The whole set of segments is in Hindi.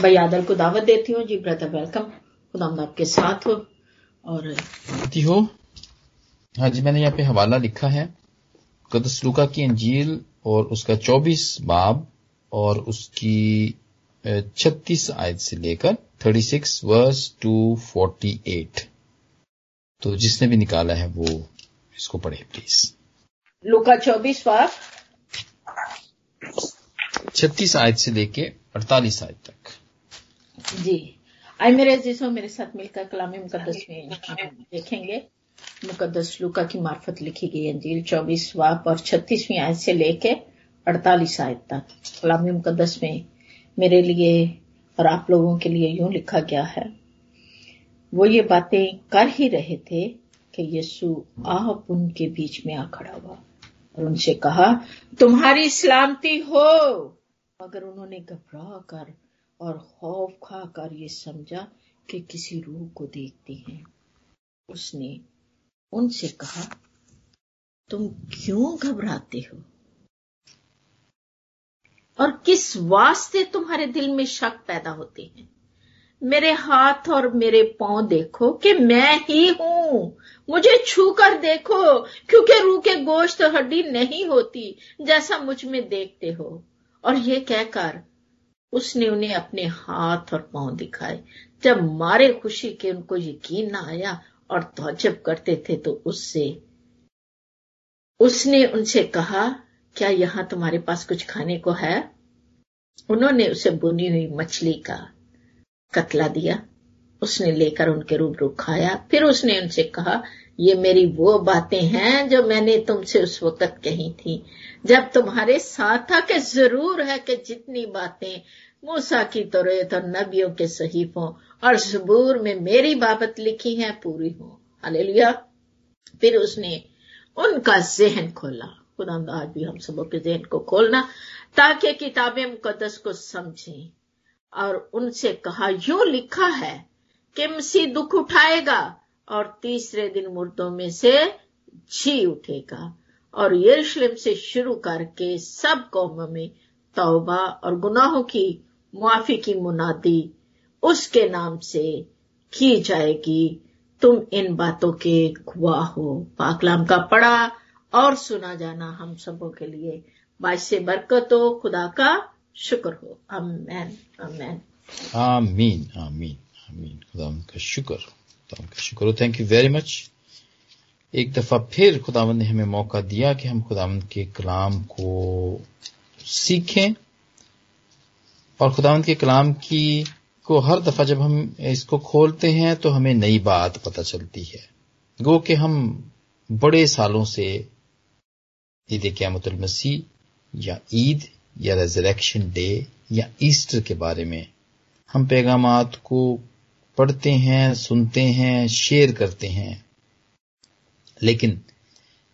भाई आदल को दावत देती हूँ। जी ब्रदर वेलकम खुदा आपके साथ हो। और हो। हाँ जी मैंने यहाँ पे हवाला लिखा है। कदस लुका की अंजील और उसका चौबीस बाब और उसकी छत्तीस आयत से लेकर thirty six verse two forty eight. तो जिसने भी निकाला है वो इसको पढ़े प्लीज़ लुका चौबीस बाब। छत्तीस आयत से लेके अड़तालीस आयत तक। जी। आई मेरे जिसो मेरे साथ मिलकर कलामी मुकदस में देखेंगे। मुकदस लुका की मार्फत लिखी गई अंजील चौबीस वाप और छत्तीसवीं आयत से लेके अड़तालीस आयत तक। कलामी मुकदस में मेरे लिए और आप लोगों के लिए यूँ लिखा गया है। वो ये बातें कर ही रहे थे कि यीशु आप उनके बीच में आ खड़ा हुआ और उनसे कहा तुम्हारी सलामती हो। मगर उन्होंने घबरा कर और खौफ खाकर ये समझा कि किसी रूह को देखते हैं। उसने उनसे कहा, तुम क्यों घबराते हो? और किस वास्ते तुम्हारे दिल में शक पैदा होते हैं? मेरे हाथ और मेरे पाँव देखो कि मैं ही हूँ। मुझे छू कर देखो, क्योंकि रूह के गोश्त हड्डी नहीं होती जैसा मुझमें देखते हो। और ये कहकर उसने उन्हें अपने हाथ और पाँव दिखाए। जब मारे खुशी के उनको यकीन ना आया और तोजब करते थे तो उससे, उसने उनसे कहा, क्या यहाँ तुम्हारे पास कुछ खाने को है? उन्होंने उसे बुनी हुई मछली का कतला दिया। उसने लेकर उनके रूबरू खाया। फिर उसने उनसे कहा ये मेरी वो बातें हैं जो मैंने तुमसे उस वक्त कही थी। जब तुम्हारे साथ था कि ज़रूर है कि जितनी बातें मूसा की तुरत और नबियों के सहीफों और जबूर में मेरी बाबत लिखी है, पूरी हो। हालेलुया। फिर उसने उनका जहन खोला। खुदा आज भी हम सबों के जहन को खोलना, ताकि किताबें मुकदस को समझें और उनसे कहा, यूँ लिखा है कि मसीह दुख उठाएगा और तीसरे दिन मुर्दों में से जी उठेगा और यरूशलेम से शुरू करके सब कौम में तौबा और गुनाहों की, मुआफी की मुनादी उसके नाम से की जाएगी। तुम इन बातों के गुआ हो। पाकलाम का पढ़ा और सुना जाना हम सबों के लिए से बरकत हो। खुदा का शुक्र हो। अमैन अमैन आमीन आमीन आमीन। खुदा का शुक्र। खुदा का शुक्र थैंक यू वेरी मच एक दफ़ा फिर खुदावंद ने हमें मौका दिया कि हम खुदावंद के कलाम को सीखें। और खुदावंद के कलाम की, को हर दफ़ा जब हम इसको खोलते हैं तो हमें नई बात पता चलती है। गो कि हम बड़े सालों से ईद क्यामतुल मसीह, या ईद, या रेजरेक्शन डे या ईस्टर के बारे में, हम पैगाम को पढ़ते हैं, सुनते हैं शेयर करते हैं। लेकिन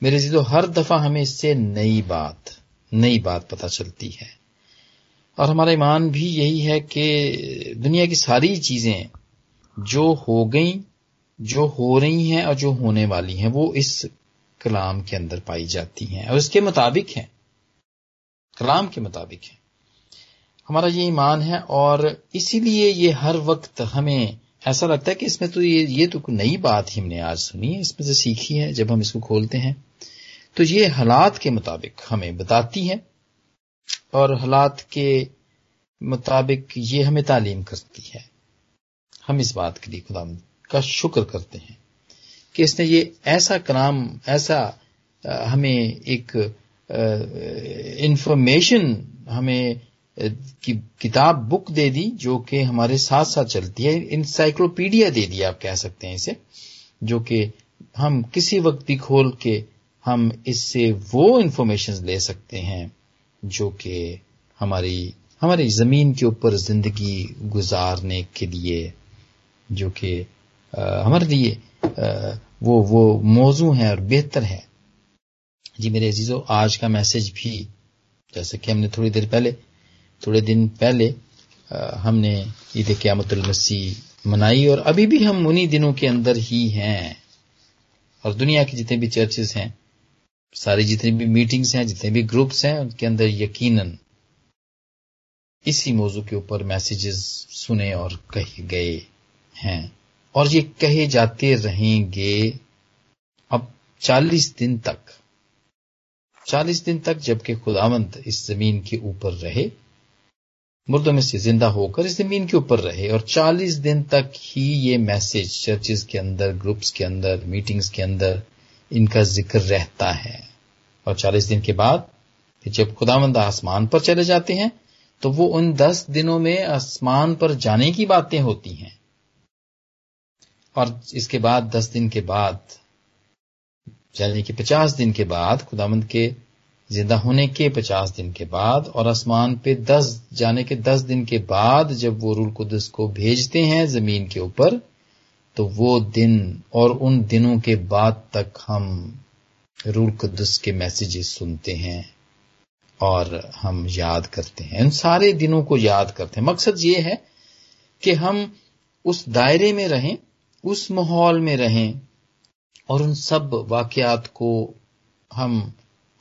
मेरे जीतो हर दफ़ा हमें इससे नई बात नई बात पता चलती है। और हमारा ईमान भी यही है कि दुनिया की सारी चीज़ें जो हो गई, जो हो रही हैं और जो होने वाली हैं, वो इस कलाम के अंदर पाई जाती हैं। और इसके मुताबिक हैं। कलाम के मुताबिक है। हमारा ये ईमान है और इसीलिए ये हर वक्त हमें ऐसा लगता है कि इसमें तो ये ये तो नई बात ही हमने आज सुनी है, इसमें से सीखी है, जब हम इसको खोलते हैं। तो ये हालात के मुताबिक हमें बताती है, और हालात के मुताबिक ये हमें तालीम करती है। हम इस बात के लिए खुदा का शुक्र करते हैं कि इसने ये ऐसा कलाम, ऐसा हमें एक इंफॉर्मेशन हमें की किताब बुक दे दी जो कि हमारे साथ साथ चलती है इंसाइक्लोपीडिया दे दी आप कह सकते हैं इसे जो कि हम किसी वक्त भी खोल के हम इससे वो इंफॉर्मेशन ले सकते हैं जो कि हमारी हमारी ज़मीन के ऊपर ज़िंदगी गुजारने के लिए जो कि हमारे लिए आ, वो वो मौजू है और बेहतर है। जी मेरे अजीज़ों आज का मैसेज भी जैसे कि हमने थोड़ी देर पहले थोड़े दिन पहले हमने ईद मसीह मनाई और अभी भी हम उन्हीं दिनों के अंदर ही हैं। और दुनिया के जितने भी चर्चेस हैं, सारी जितनी भी मीटिंग्स हैं, जितने भी ग्रुप्स हैं, उनके अंदर यकीनन इसी मौजू के ऊपर मैसेजेस सुने और कहे गए हैं। और ये कहे जाते रहेंगे अब 40 दिन तक। 40 दिन तक जबकि खुदावंत इस ज़मीन के ऊपर रहे मुर्दों में से ज़िंदा होकर इस ज़मीन के ऊपर रहे और 40 दिन तक ही ये मैसेज चर्चेस के अंदर, ग्रुप्स के अंदर, मीटिंग्स के अंदर इनका ज़िक्र रहता है। और 40 दिन के बाद जब खुदावंद आसमान पर चले जाते हैं तो वो उन 10 दिनों में आसमान पर जाने की बातें होती हैं। और इसके बाद 10 दिन के बाद, यानी कि 50 दिन के बाद खुदावंद के ज़िंदा होने के पचास दिन के बाद और आसमान पे दस, जाने के दस दिन के बाद जब वो रूल कुदस को भेजते हैं ज़मीन के ऊपर तो वो दिन और उन दिनों के बाद तक हम रूल कुदस के मैसेजेस सुनते हैं और हम याद करते हैं। इन सारे दिनों को याद करते हैं। मकसद ये है कि हम उस दायरे में रहें, उस माहौल में रहें और उन सब वाकयात को हम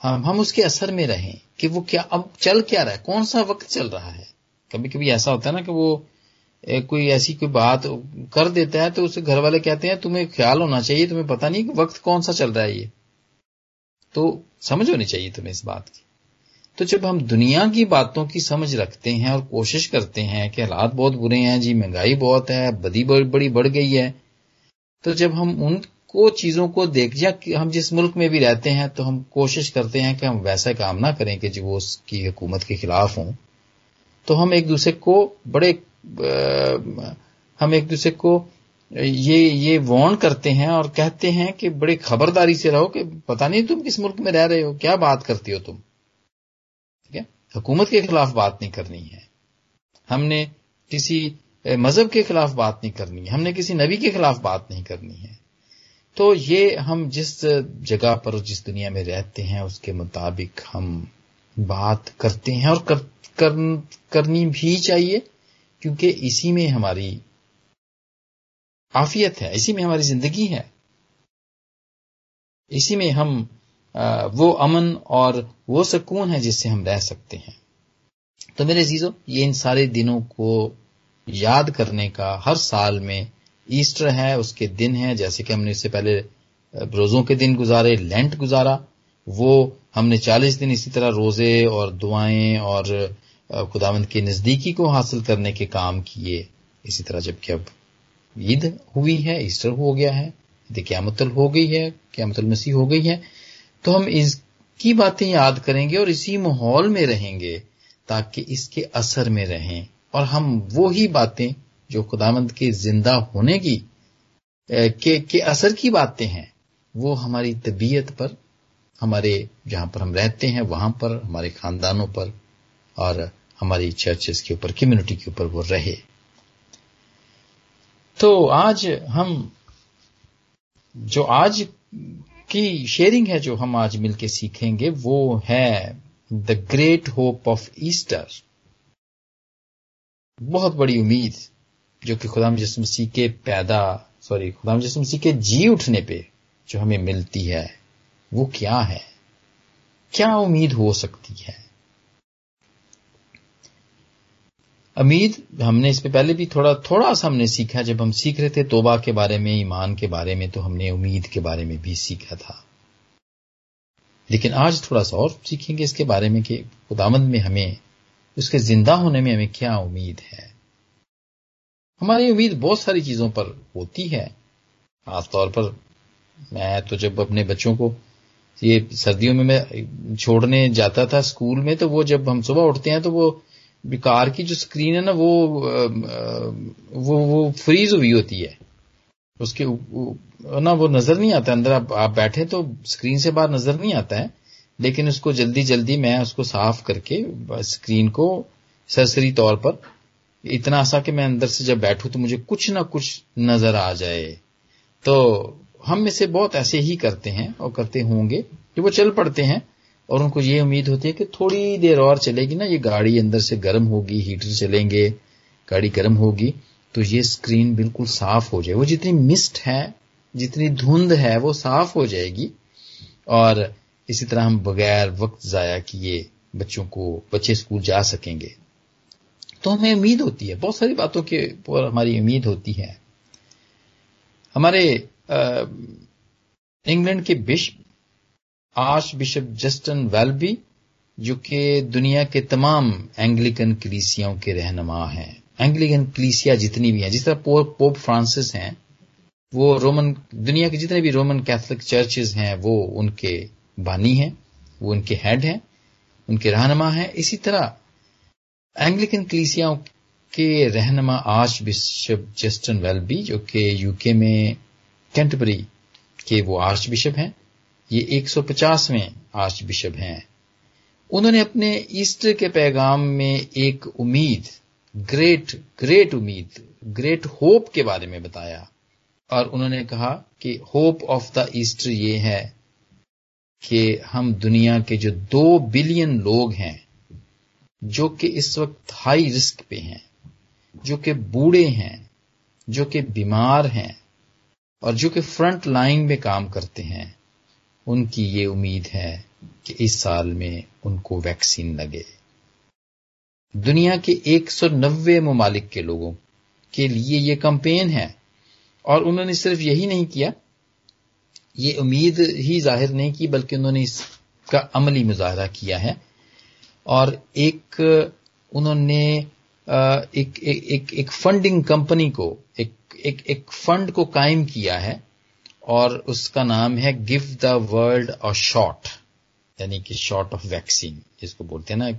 हम हम उसके असर में रहें कि वो क्या, अब चल क्या रहा है कौन सा वक्त चल रहा है? कभी कभी ऐसा होता है ना कि वो कोई ऐसी कोई बात कर देता है तो उसे घर वाले कहते हैं, तुम्हें ख्याल होना चाहिए, तुम्हें पता नहीं कि वक्त कौन सा चल रहा है ये। तो समझ होनी चाहिए तुम्हें इस बात की। तो जब हम दुनिया की बातों की समझ रखते हैं और कोशिश करते हैं कि हालात बहुत बुरे हैं, जी महँगाई बहुत है, बदी बड़ी बढ़ गई है तो जब हम उन को चीज़ों को देख या हम जिस मुल्क में भी रहते हैं तो हम कोशिश करते हैं कि हम वैसा काम ना करें कि जो वो उसकी हुकूमत के खिलाफ हों। तो हम एक दूसरे को बड़े आ, हम एक दूसरे को ये ये वॉर्न करते हैं और कहते हैं कि बड़ी खबरदारी से रहो कि पता नहीं तुम किस मुल्क में रह रहे हो क्या बात करती हो तुम? ठीक है? हुकूमत के खिलाफ बात नहीं करनी है। हमने किसी मज़हब के खिलाफ बात नहीं करनी है। हमने किसी नबी के खिलाफ बात नहीं करनी है। तो ये हम जिस जगह पर जिस दुनिया में रहते हैं उसके मुताबिक हम बात करते हैं और कर, कर, करनी भी चाहिए क्योंकि इसी में हमारी आफियत है इसी में हमारी ज़िंदगी है। इसी में हम वो अमन और वो सुकून है जिससे हम रह सकते हैं। तो मेरे जीजो ये इन सारे दिनों को याद करने का हर साल में ईस्टर है, उसके दिन है, जैसे कि हमने इससे पहले रोजों के दिन गुजारे, लेंट गुजारा, वो हमने चालीस दिन इसी तरह रोज़े और दुआएँ और खुदावंद की नजदीकी को हासिल करने के काम किए, इसी तरह जबकि अब ईद हुई है, ईस्टर हो गया है क्यामतल हो गई है क्यामतल मसीह हो गई है तो हम इसकी बातें याद करेंगे और इसी माहौल में रहेंगे, ताकि इसके असर में रहें, और हम वो ही बातें जो खुदामंद के ज़िंदा होने की के, के असर की बातें हैं वो हमारी तबीयत पर हमारे जहाँ पर हम रहते हैं वहाँ पर हमारे खानदानों पर और हमारी चर्चेस के ऊपर कम्युनिटी के ऊपर वो रहे। तो आज हम जो आज की शेयरिंग है जो हम आज मिलकर सीखेंगे वो है the great hope of Easter बहुत बड़ी उम्मीद। जो कि खुदाम जिस मसीह के पैदा सॉरी खुदाम जिस मसीह के जी उठने पे जो हमें मिलती है, वो क्या है? क्या उम्मीद हो सकती है? उम्मीद हमने इस पे पहले भी थोड़ा थोड़ा सा हमने सीखा, जब हम सीख रहे थे तोबा के बारे में, ईमान के बारे में तो हमने उम्मीद के बारे में भी सीखा था। लेकिन आज थोड़ा सा और सीखेंगे इसके बारे में कि खुदामंद में हमें, उसके ज़िंदा होने में हमें क्या उम्मीद है? हमारी उम्मीद बहुत सारी चीज़ों पर होती है। खासतौर पर मैं तो जब अपने बच्चों को ये सर्दियों में मैं छोड़ने जाता था स्कूल में तो वो जब हम सुबह उठते हैं तो वो कार की जो स्क्रीन है ना वो वो वो फ्रीज हुई होती है। उसके ना वो नज़र नहीं आता अंदर आप, आप बैठे तो स्क्रीन से बाहर नज़र नहीं आता है लेकिन उसको जल्दी जल्दी मैं उसको साफ़ करके स्क्रीन को सरसरी तौर पर इतना सा कि मैं अंदर से जब बैठूं तो मुझे कुछ ना कुछ नज़र आ जाए। तो हम में से बहुत ऐसे ही करते हैं और करते होंगे कि वो चल पड़ते हैं और उनको ये उम्मीद होती है कि थोड़ी देर और चलेगी ना, ये गाड़ी अंदर से गर्म होगी हीटर चलेंगे, गाड़ी गर्म होगी तो ये स्क्रीन बिल्कुल साफ़ हो जाए। वो जितनी मिस्ट है, जितनी धुंध है, वो साफ़ हो जाएगी। और इसी तरह हम बगैर वक्त जाया किए बच्चों को, बच्चे स्कूल जा सकेंगे। तो हमें उम्मीद होती है। बहुत सारी बातों के ऊपर हमारी उम्मीद होती है। हमारे इंग्लैंड के bishop archbishop Justin Welby जो कि दुनिया के तमाम एंग्लिकन क्लीसियाओं के रहनमा हैं। एंग्लिकन क्लीसिया जितनी भी हैं, जिस तरह पोप फ्रांसिस हैं, वो रोमन, दुनिया के जितने भी रोमन कैथोलिक चर्चेज हैं, वो उनके बानी हैं, वो उनके हेड हैं, उनके रहनमा हैं। इसी तरह एंग्लिकन कलीसियाओं के रहनमा आर्च बिशप जस्टन वेलबी जो कि यूके में कैंटबरी के वो आर्च बिशप हैं, ये 150वें आर्च बिशप हैं। उन्होंने अपने ईस्टर के पैगाम में एक उम्मीद ग्रेट ग्रेट उम्मीद ग्रेट होप के बारे में बताया और उन्होंने कहा कि होप ऑफ़ द ईस्टर ये है कि हम दुनिया के जो दो बिलियन लोग हैं जो कि इस वक्त हाई रिस्क पे हैं, जो कि बूढ़े हैं, जो कि बीमार हैं और जो कि फ्रंट लाइन में काम करते हैं, उनकी ये उम्मीद है कि इस साल में उनको वैक्सीन लगे। दुनिया के 190 ममालिक के लोगों के लिए ये कंपेन है और उन्होंने सिर्फ़ यही नहीं किया। ये उम्मीद ही ज़ाहिर नहीं की, बल्कि उन्होंने इसका अमली मुजाहरा किया है। और एक उन्होंने एक एक एक, एक फंडिंग कंपनी को एक एक एक फंड को कायम किया है और उसका नाम है give the world a shot यानी कि शॉट ऑफ़ वैक्सीन जिसको बोलते हैं ना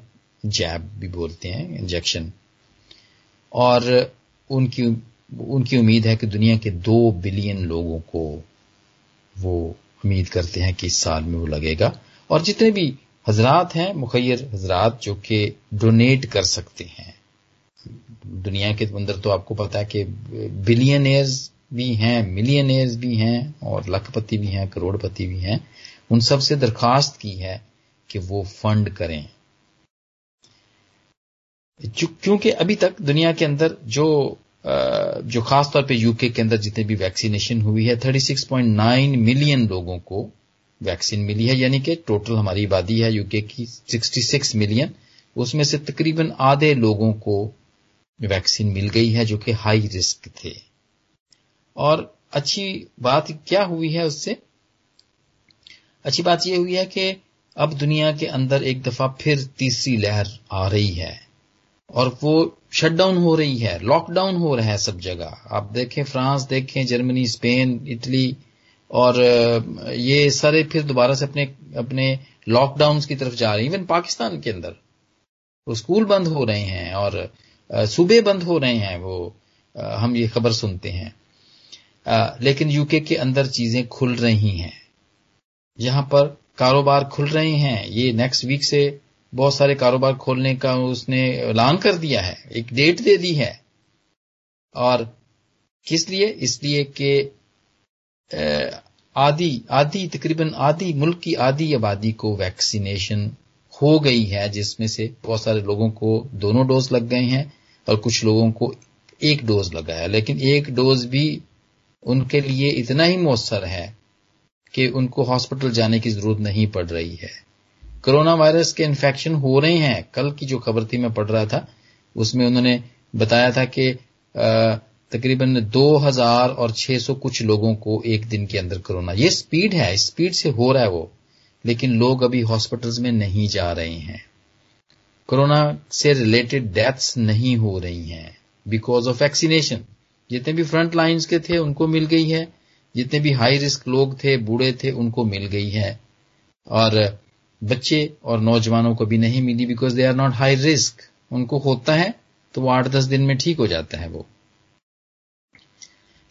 जैब भी बोलते हैं इंजेक्शन और उनकी उनकी उम्मीद है कि दुनिया के दो बिलियन लोगों को वो उम्मीद करते हैं कि इस साल में वो लगेगा। और जितने भी हजरात हैं मुखैर हजरात जो कि डोनेट कर सकते हैं। दुनिया के अंदर तो आपको पता है कि बिलियनियर्स भी हैं मिलियनियर्स भी हैं, और लखपति भी हैं, करोड़पति भी हैं। उन सबसे दरखास्त की है कि वो फंड करें। क्योंकि अभी तक दुनिया के अंदर जो जो खास तौर पे यूके के अंदर जितने भी वैक्सीनेशन हुई है 36.9 मिलियन लोगों को वैक्सीन मिली है, यानी कि टोटल हमारी आबादी है यूके की 66 मिलियन उसमें से तकरीबन आधे लोगों को वैक्सीन मिल गई है, जो कि हाई रिस्क थे। और अच्छी बात क्या हुई है उससे? अच्छी बात यह हुई है कि अब दुनिया के अंदर एक दफ़ा फिर तीसरी लहर आ रही है, और वो शटडाउन हो रही है लॉकडाउन हो रहा है सब जगह। आप देखें, फ्रांस देखें, जर्मनी, स्पेन, इटली और ये सारे फिर दोबारा से अपने अपने लॉकडाउन की तरफ़ जा रहे हैं इवन पाकिस्तान के अंदर। वो स्कूल बंद हो रहे हैं और सूबे बंद हो रहे हैं वो हम ये खबर सुनते हैं। लेकिन यूके के अंदर चीज़ें खुल रही हैं। यहाँ पर कारोबार खुल रहे हैं। ये नेक्स्ट वीक से बहुत सारे कारोबार खोलने का उसने ऐलान कर दिया है। एक डेट दे दी है। और किस लिए? इसलिए कि आदि आदि, तकरीबन आदि मुल्क की आधी आबादी को वैक्सीनेशन हो गई है, जिसमें से बहुत सारे लोगों को दोनों डोज लग गए हैं और कुछ लोगों को एक डोज लगा है। लेकिन एक डोज भी उनके लिए इतना ही मौसर है कि उनको हॉस्पिटल जाने की ज़रूरत नहीं पड़ रही है। कोरोना वायरस के इन्फेक्शन हो रहे हैं। कल की जो खबर थी, मैं पढ़ रहा था, उसमें उन्होंने बताया था कि तकरीबन 2000 और 600 कुछ लोगों को एक दिन के अंदर कोरोना। ये स्पीड है, स्पीड से हो रहा है वो, लेकिन लोग अभी हॉस्पिटल्स में नहीं जा रहे हैं। कोरोना से रिलेटेड डेथ्स नहीं हो रही हैं बिकॉज़ ऑफ़ वैक्सीनेशन जितने भी फ्रंट लाइन्स के थे, उनको मिल गई है। जितने भी हाई रिस्क लोग थे, बूढ़े थे, उनको मिल गई है। और बच्चे और नौजवानों को भी नहीं मिली because they are not high risk उनको होता है तो वो आठ दस दिन में ठीक हो जाता है वो।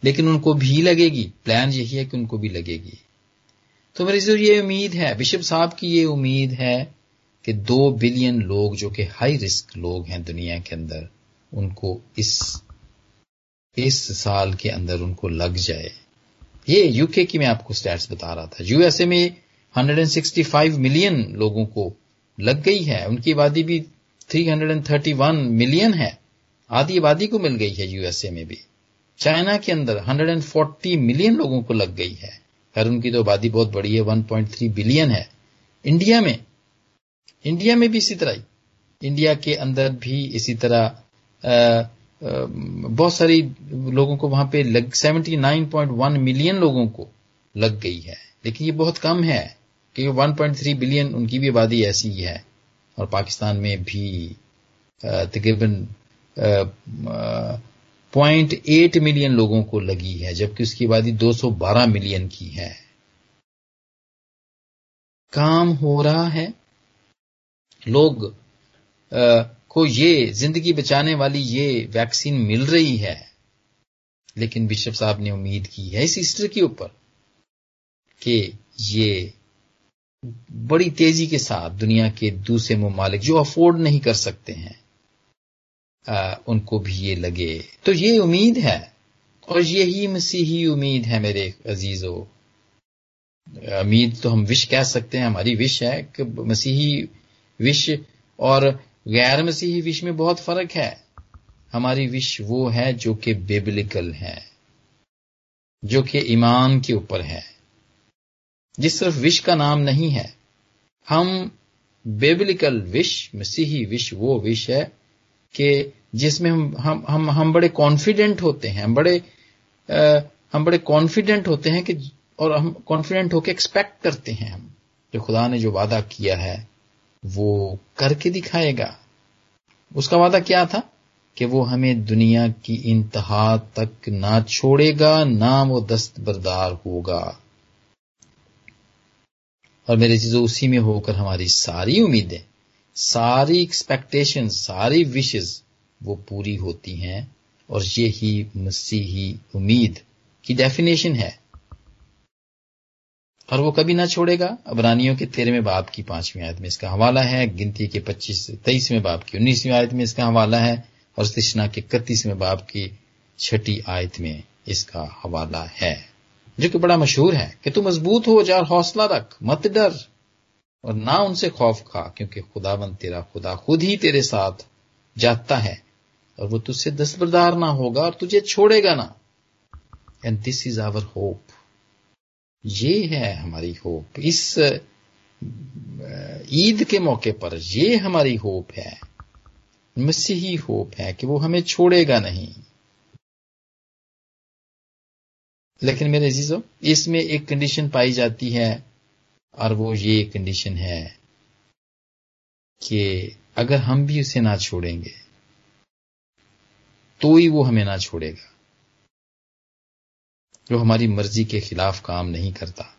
लेकिन उनको भी लगेगी। प्लान यही है कि उनको भी लगेगी। तो मेरी जो ये उम्मीद है, बिशप साहब की ये उम्मीद है कि दो बिलियन लोग, जो कि हाई रिस्क लोग हैं दुनिया के अंदर, उनको इस इस साल के अंदर उनको लग जाए। ये यूके की मैं आपको स्टैट्स बता रहा था। यूएसए में 165 मिलियन लोगों को लग गई है। उनकी आबादी भी 331 मिलियन है। आधी आबादी को मिल गई है यूएसए में भी। चाइना के अंदर 140 मिलियन लोगों को लग गई है। खैर उनकी तो आबादी बहुत बड़ी है 1.3 बिलियन है। इंडिया में इंडिया में भी इसी तरह ही। इंडिया के अंदर भी इसी तरह आ, आ, बहुत सारी लोगों को वहाँ पे लग 79.1 मिलियन लोगों को लग गई है। लेकिन ये बहुत कम है क्योंकि 1.3 बिलियन उनकी भी आबादी ऐसी ही है। और पाकिस्तान में भी तकरीबन पॉइंट एट मिलियन लोगों को लगी है जबकि उसकी आबादी 212 मिलियन की है। काम हो रहा है। लोग आ, को ये ज़िंदगी बचाने वाली ये वैक्सीन मिल रही है। लेकिन बिशप साहब ने उम्मीद की है इस ईस्टर के ऊपर कि ये बड़ी तेज़ी के साथ दुनिया के दूसरे ममालिक जो अफोर्ड नहीं कर सकते हैं आ, उनको भी ये लगे। तो ये उम्मीद है और यही मसीही उम्मीद है मेरे अजीजों। उम्मीद तो हम विश कह सकते हैं हमारी विश है कि मसीही विश और गैर मसीही विश में बहुत फ़र्क है। हमारी विश वो है जो कि बेबलिकल है जो कि ईमान के ऊपर है जिस सिर्फ़ विश का नाम नहीं है। हम बेबलिकल विश मसीही विश वो विश है कि जिसमें हम हम हम हम बड़े कॉन्फिडेंट होते हैं हम बड़े आ, हम बड़े कॉन्फिडेंट होते हैं कि और हम कॉन्फिडेंट होकर एक्सपेक्ट करते हैं हम जो खुदा ने जो वादा किया है वो करके दिखाएगा। उसका वादा क्या था? कि वो हमें दुनिया की इंतहा तक ना छोड़ेगा ना वो दस्तबरदार होगा। और मेरे चीज़ों उसी में होकर हमारी सारी उम्मीदें सारी एक्सपेक्टेशन सारी विशेष वो पूरी होती हैं और यही मसीही उम्मीद की डेफिनेशन है। और वो कभी ना छोड़ेगा। अबरानियों के तेरहवें बाप की पांचवीं आयत में इसका हवाला है। गिनती के पच्चीस, तेईसवें बाप की उन्नीसवीं आयत में इसका हवाला है। और तृष्णा के इकतीसवें बाप की छठी आयत में इसका हवाला है, जो कि बड़ा मशहूर है कि तू मज़बूत हो, जा हौसला रख, मत डर। और ना उनसे खौफ खा, क्योंकि खुदावन तेरा खुदा खुद ही तेरे साथ जाता है और वो तुझसे दस्तबरदार ना होगा और तुझे छोड़ेगा ना। And this is our hope ये है हमारी होप इस ईद के मौके पर ये हमारी होप है। मसीही होप है कि वो हमें छोड़ेगा नहीं। लेकिन मेरे जीजो इसमें एक कंडीशन पाई जाती है। और वो ये कंडीशन है कि अगर हम भी उसे ना छोड़ेंगे तो ही वो हमें ना छोड़ेगा। जो हमारी मर्ज़ी के खिलाफ काम नहीं करता।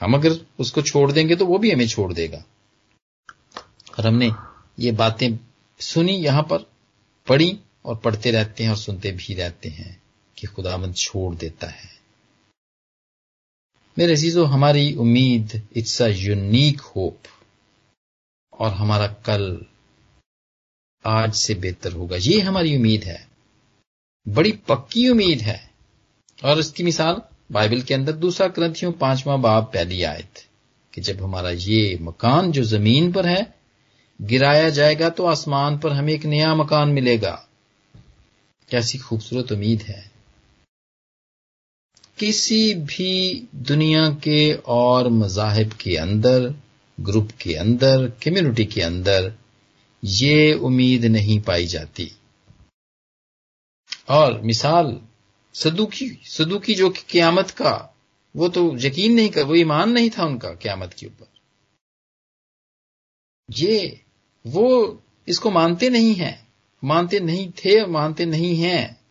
हम अगर उसको छोड़ देंगे तो वो भी हमें छोड़ देगा। और हमने ये बातें सुनी यहाँ पर, पढ़ी और पढ़ते रहते हैं और सुनते भी रहते हैं कि खुदामंद छोड़ देता है। मेरे अजीजों, हमारी उम्मीद इट्स अ यूनिक होप और हमारा कल आज से बेहतर होगा। ये हमारी उम्मीद है। बड़ी पक्की उम्मीद है। और इसकी मिसाल, बाइबल के अंदर दूसरा ग्रंथियों पांचवा बाब पहली आयत, कि जब हमारा ये मकान जो ज़मीन पर है, गिराया जाएगा तो आसमान पर हमें एक नया मकान मिलेगा। कैसी खूबसूरत उम्मीद है। किसी भी दुनिया के और मजाहिब के अंदर, ग्रुप के अंदर कम्युनिटी के अंदर ये उम्मीद नहीं पाई जाती। और मिसाल, सदुकी सदुकी जो क्यामत का, वो तो यकीन नहीं कर, वो ईमान नहीं था उनका क्यामत के ऊपर। ये, वो इसको मानते नहीं हैं, मानते नहीं थे, मानते नहीं हैं।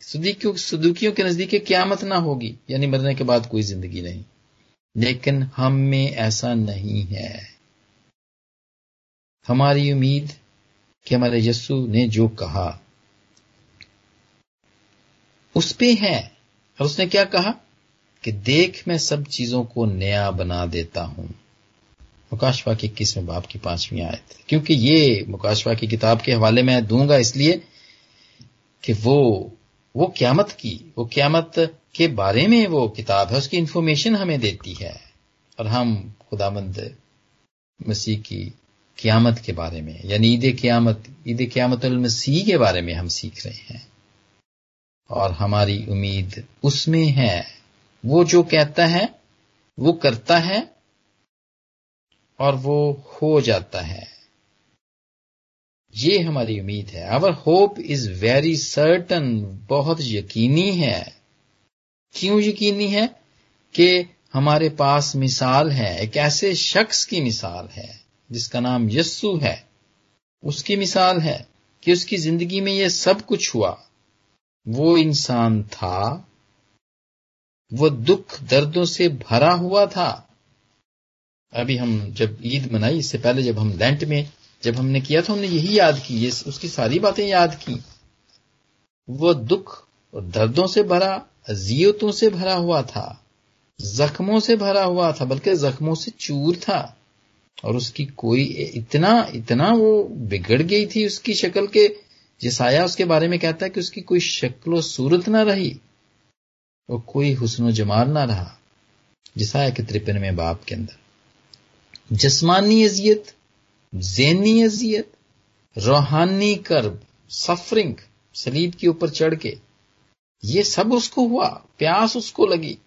सदुकियों सदुकियों के नज़दीक क्यामत ना होगी, यानी मरने के बाद कोई ज़िंदगी नहीं। लेकिन हम में ऐसा नहीं है। हमारी उम्मीद कि हमारे यस्सु ने जो कहा, उस पे है। और उसने क्या कहा? कि देख, मैं सब चीज़ों को नया बना देता हूँ। मुकाशवा की इक्कीसवें बाप की पांचवी आयत। क्योंकि ये मुकाशवा की किताब के हवाले में दूँगा इसलिए कि वो वो क्यामत की, वो क्यामत के बारे में वो किताब है, उसकी इंफॉर्मेशन हमें देती है। और हम खुदामंद मसीह की क्यामत के बारे में, यानी ईद क्यामत ईद क्यामत मसीह के बारे में हम सीख रहे हैं। और हमारी उम्मीद उसमें है। वो जो कहता है, वो करता है, और वो हो जाता है। ये हमारी उम्मीद है। Our hope is very certain बहुत यकीनी है। क्यों यकीनी है? कि हमारे पास मिसाल है। एक ऐसे शख्स की मिसाल है, जिसका नाम यस्सु है। उसकी मिसाल है कि उसकी ज़िंदगी में यह सब कुछ हुआ। वो इंसान था। वो दुख दर्दों से भरा हुआ था। अभी हम जब ईद मनाई, इससे पहले जब हम लेंट में जब हमने किया था, हमने यही याद की, ये उसकी सारी बातें याद की। वो दुख और दर्दों से भरा, अजियतों से भरा हुआ था, जख्मों से भरा हुआ था, बल्कि जख्मों से चूर था। और उसकी कोई इतना इतना वो बिगड़ गई थी उसकी शक्ल के, जिसाया उसके बारे में कहता है कि उसकी कोई शक्ल सूरत ना रही, और कोई हुसन जमाल ना रहा, जिसाया के त्रिपन में बाप के अंदर। जस्मानी अजियत जैनी अजियत रूहानी कर्ब, सफरिंग सलीब के ऊपर चढ़ के। ये सब उसको हुआ, प्यास उसको लगी।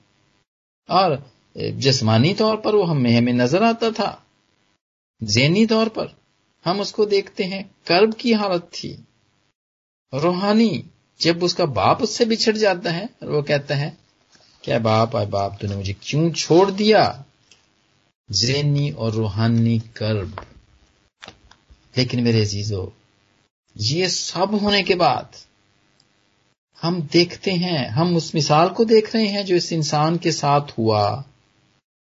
और जिसमानी तौर पर वो हमें हमें नज़र आता था। जैनी तौर पर हम उसको देखते हैं, कर्ब की हालत थी। रूहानी, जब उसका बाप उससे बिछड़ जाता है, और वो कहता है, क्या बाप आए बाप तूने मुझे क्यों छोड़ दिया? जैनी और रूहानी कर्ब। लेकिन मेरे अजीजो, ये सब होने के बाद हम देखते हैं, हम उस मिसाल को देख रहे हैं जो इस इंसान के साथ हुआ,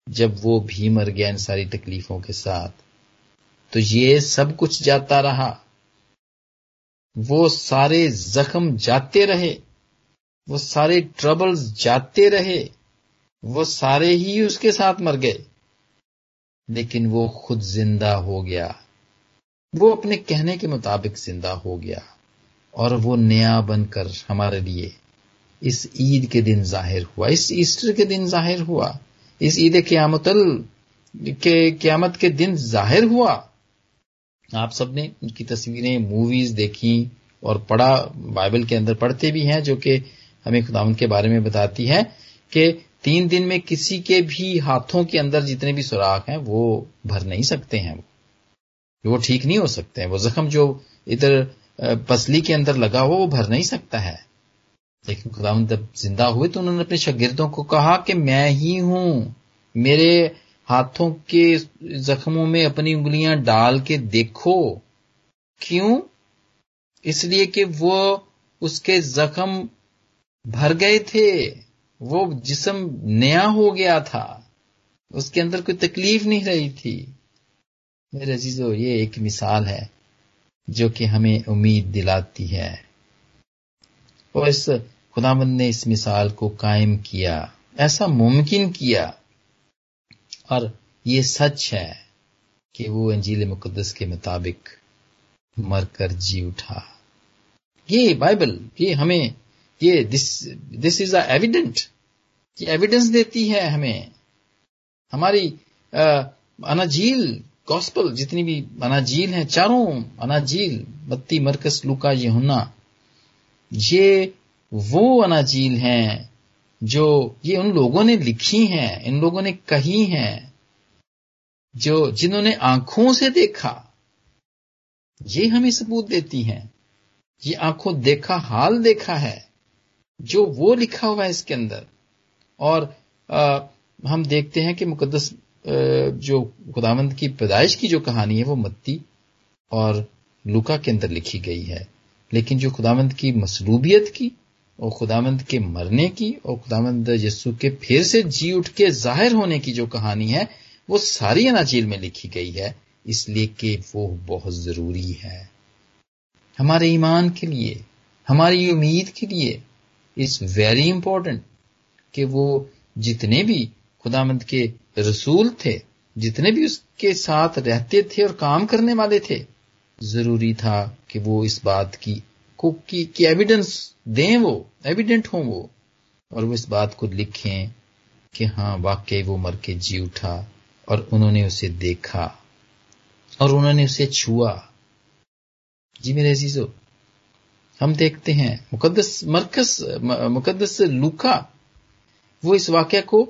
जब वो भी मर गया इन सारी तकलीफों के साथ। तो ये सब कुछ जाता रहा। वो सारे जख्म जाते रहे, वो सारे ट्रबल्स जाते रहे, वो सारे ही उसके साथ मर गए। लेकिन वो खुद ज़िंदा हो गया। वो अपने कहने के मुताबिक ज़िंदा हो गया और वो नया बनकर हमारे लिए इस ईद के दिन ज़ाहिर हुआ, इस ईस्टर के दिन ज़ाहिर हुआ, इस ईद क्यामतल के क्यामत के दिन ज़ाहिर हुआ। आप सबने उनकी तस्वीरें मूवीज़ देखी और पढ़ा बाइबल के अंदर पढ़ते भी हैं, जो कि हमें खुदावन के बारे में बताती है कि तीन दिन में किसी के भी हाथों के अंदर जितने भी सुराख हैं, वो भर नहीं सकते हैं वो। ठीक नहीं हो सकते वो जख्म जो इधर पसली के अंदर लगा हो वो भर नहीं सकता है। लेकिन खुदावन जब ज़िंदा हुए तो उन्होंने अपने शागिर्दों को कहा कि मैं ही हूँ। मेरे हाथों के जख्मों में अपनी उंगलियाँ डाल के देखो। क्यों? इसलिए कि वो उसके जख्म भर गए थे। वो जिसम नया हो गया था। उसके अंदर कोई तकलीफ़ नहीं रही थी। मेरे अजीजो, ये एक मिसाल है जो कि हमें उम्मीद दिलाती है। और इस खुदाबंद ने इस मिसाल को कायम किया, ऐसा मुमकिन किया। और ये सच है कि वो अंजील मुकदस के मुताबिक मरकर जी उठा। ये बाइबल, ये हमें, ये this this is a evident ये एविडेंस देती है हमें। हमारी अनाजील गॉस्पल जितनी भी अनाजील हैं चारों अनाजील बत्ती मरकस लुका यहुन्ना। ये वो अनाजील हैं जो ये उन लोगों ने लिखी हैं इन लोगों ने कही हैं जो जिन्होंने आँखों से देखा। ये हमें सबूत देती हैं। ये आँखों देखा हाल देखा है जो वो लिखा हुआ है इसके अंदर। और आ, हम देखते हैं कि मुकदस जो खुदावंद की पैदाइश की जो कहानी है, वो मत्ती और लुका के अंदर लिखी गई है। लेकिन जो खुदावंद की मसलूबियत की और खुदावंद के मरने की और खुदावंद यस्सु के फिर से जी उठ के ज़ाहिर होने की जो कहानी है, वो सारी अनाजील में लिखी गई है। इसलिए कि वो बहुत ज़रूरी है। हमारे ईमान के लिए, हमारी उम्मीद के लिए, इट्स वेरी इंपॉर्टेंट कि वो जितने भी खुदामंद के रसूल थे जितने भी उसके साथ रहते थे और काम करने वाले थे ज़रूरी था कि वो इस बात की को की, की एविडेंस दें वो एविडेंट हो वो और वो इस बात को लिखें कि हाँ वाकई वो मर के जी उठा और उन्होंने उसे देखा और उन्होंने उसे छुआ। जी मेरे अजीजो हम देखते हैं मुकदस मरकस मुकदस लुका वो इस वाक्य को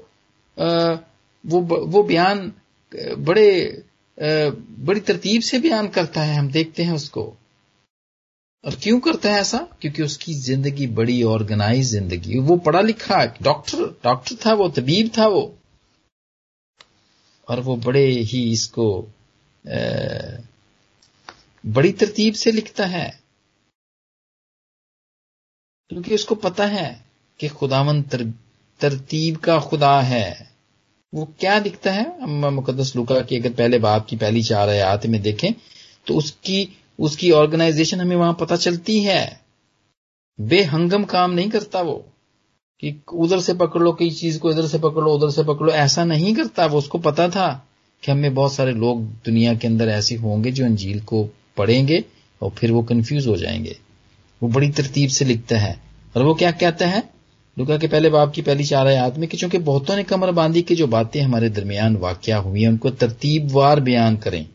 वो वो बयान बड़े बड़ी तरतीब से बयान करता है, हम देखते हैं उसको। और क्यों करता है ऐसा? क्योंकि उसकी ज़िंदगी बड़ी ऑर्गेनाइज ज़िंदगी वो पढ़ा लिखा डॉक्टर डॉक्टर था वो, तबीब था वो। और वो बड़े ही इसको बड़ी तरतीब से लिखता है। क्योंकि उसको पता है कि खुदावन तरतीब का खुदा है। वो क्या दिखता है? अम्मा मुकदस लुका की अगर पहले बाप की पहली चार आयात में देखें तो उसकी उसकी ऑर्गेनाइजेशन हमें वहाँ पता चलती है। बेहंगम काम नहीं करता वो। कि उधर से पकड़ लो, कई चीज़ को इधर से पकड़ लो, उधर से पकड़ लो, ऐसा नहीं करता वो। उसको पता था कि हमें बहुत सारे लोग दुनिया के अंदर ऐसे होंगे जो अंजील को पढ़ेंगे और फिर वो कंफ्यूज हो जाएँगे। वो बड़ी तरतीब से लिखता है। और वो क्या कहता है? लुका के पहले बाप की पहली चार आयात में कि चूँकि बहुतों ने कमर बांधी की जो बातें हमारे दरमियान वाक्य हुई हैं उनको तरतीबवार बयान करें।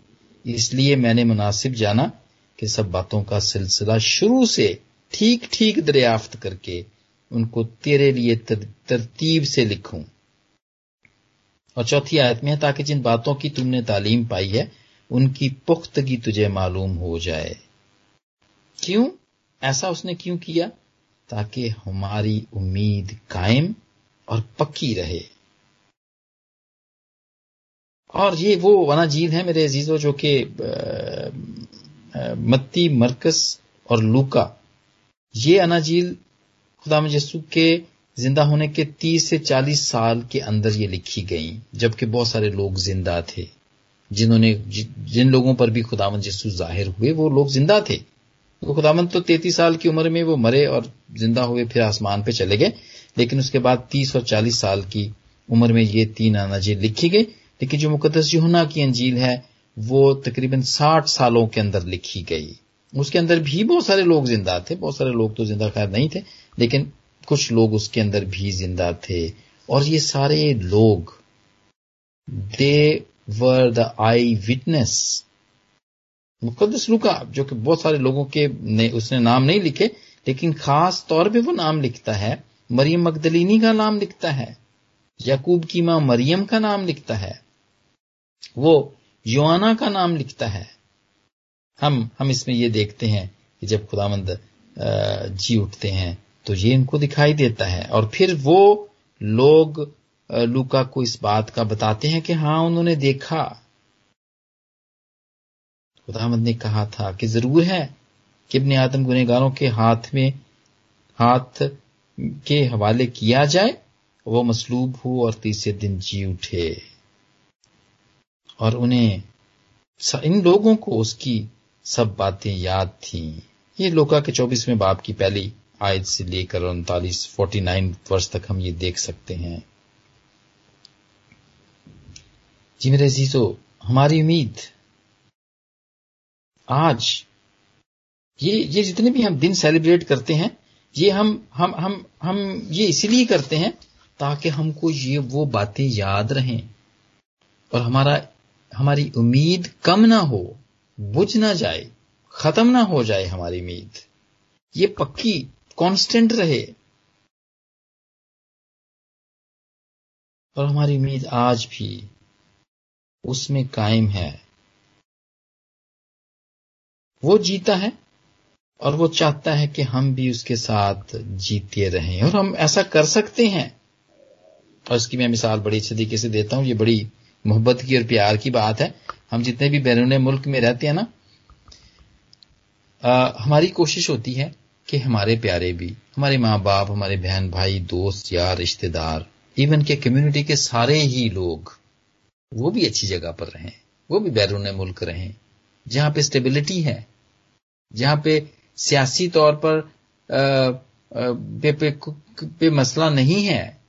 इसलिए मैंने मुनासिब जाना कि सब बातों का सिलसिला शुरू से ठीक ठीक दरियाफ्त करके उनको तेरे लिए तर, तरतीब से लिखूं। और चौथी आयत में है ताकि जिन बातों की तुमने तालीम पाई है उनकी पुख्तगी तुझे मालूम हो जाए। क्यों? ऐसा उसने क्यों किया? ताकि हमारी उम्मीद कायम और पक्की रहे। और ये वो वनाजील है मेरे अजीजों, जो कि मत्ती, मरकस और लूका। ये अनाजील खुदा यसु के ज़िंदा होने के 30 से 40 साल के अंदर ये लिखी गई, जबकि बहुत सारे लोग ज़िंदा थे। जिन्होंने जिन लोगों पर भी खुदावन यसु ज़ाहिर हुए, वो लोग ज़िंदा थे। तो खुदावन तो 33 साल की उम्र में वो मरे और ज़िंदा हुए, फिर आसमान पे चले गए। लेकिन उसके बाद 30 और 40 साल की उम्र में ये तीन अनाजील लिखी गई। लेकिन जो मुकदस यूहना की अंजील है, वो तकरीबन 60 सालों के अंदर लिखी गई। उसके अंदर भी बहुत सारे लोग ज़िंदा थे, बहुत सारे लोग तो ज़िंदा खैर नहीं थे, लेकिन कुछ लोग उसके अंदर भी ज़िंदा थे। और ये सारे लोग दे वर द आई विटनेस मुकदस लुका जो कि बहुत सारे लोगों के ने, उसने नाम नहीं लिखे लेकिन खास तौर पे वो नाम लिखता है। मरियम मकदलिनी का नाम लिखता है। याकूब की माँ मरियम का नाम लिखता है। वो योआना का नाम लिखता है। हम हम इसमें ये देखते हैं कि जब खुदामंद जी उठते हैं तो ये इनको दिखाई देता है। और फिर वो लोग लूका को इस बात का बताते हैं कि हाँ उन्होंने देखा खुदामंद ने कहा था कि ज़रूर है कि अपने आदम गुनेगारों के हाथ में, हाथ के हवाले किया जाए, वो मसलूब हो और तीसरे दिन जी उठे। और उन्हें इन लोगों को उसकी सब बातें याद थी। ये लोका के चौबीसवें बाप की पहली आयत से लेकर उनतालीस, फोर्टी नाइन वर्ष तक हम ये देख सकते हैं। जी मेरे जीजो हमारी उम्मीद आज, ये ये जितने भी हम दिन सेलिब्रेट करते हैं, ये हम हम हम हम ये इसीलिए करते हैं ताकि हमको ये वो बातें याद रहें। और हमारा, हमारी उम्मीद कम ना हो, बुझ ना जाए, खत्म ना हो जाए हमारी उम्मीद। ये पक्की कांस्टेंट रहे। और हमारी उम्मीद आज भी उसमें कायम है। वो जीता है और वो चाहता है कि हम भी उसके साथ जीते रहें। और हम ऐसा कर सकते हैं। और इसकी मैं मिसाल बड़ी अच्छे तरीके से देता हूँ। ये बड़ी मोहब्बत की और प्यार की बात है। हम जितने भी बैरून मुल्क में रहते हैं ना आ, हमारी कोशिश होती है कि हमारे प्यारे भी हमारे माँ बाप हमारे बहन भाई दोस्त यार रिश्तेदार इवन के कम्युनिटी के सारे ही लोग वो भी अच्छी जगह पर रहें। वो भी बैरून मुल्क रहें। जहाँ पे स्टेबिलिटी है जहाँ पे सियासी तौर पर आ, पे, पे, पे मसला नहीं है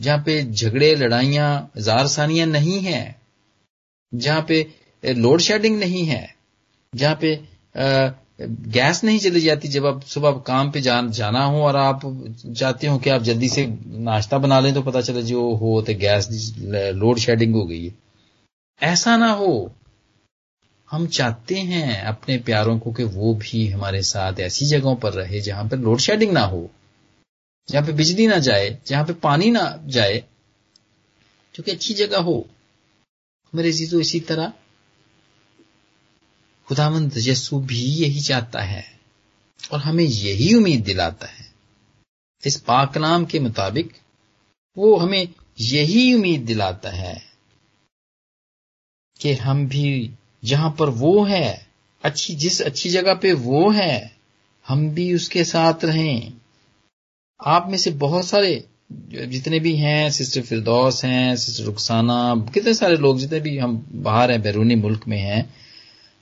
जहाँ पे झगड़े लड़ाइयाँ जारसानियाँ नहीं है जहाँ पे लोड शेडिंग नहीं है जहाँ पे आ, गैस नहीं चली जाती जब आप सुबह काम पे जा, जाना हो और आप चाहते हो कि आप जल्दी से नाश्ता बना लें तो पता चले जो हो तो गैस लोड शेडिंग हो गई है। ऐसा ना हो हम चाहते हैं अपने प्यारों को कि वो भी हमारे साथ ऐसी जगहों पर रहे जहाँ पर लोड शेडिंग ना हो, जहाँ पे बिजली ना जाए, जहाँ पे पानी ना जाए, जो कि अच्छी जगह हो। मेरे जीजो इसी तरह खुदावंद यसु भी यही चाहता है और हमें यही उम्मीद दिलाता है। इस पाकलाम के मुताबिक वो हमें यही उम्मीद दिलाता है कि हम भी जहाँ पर वो है, अच्छी, जिस अच्छी जगह पे वो है, हम भी उसके साथ रहें। आप में से बहुत सारे, जितने भी हैं, सिस्टर फिरदौस हैं, सिस्टर रुखसाना, कितने सारे लोग जितने भी हम बाहर हैं, बैरूनी मुल्क में हैं,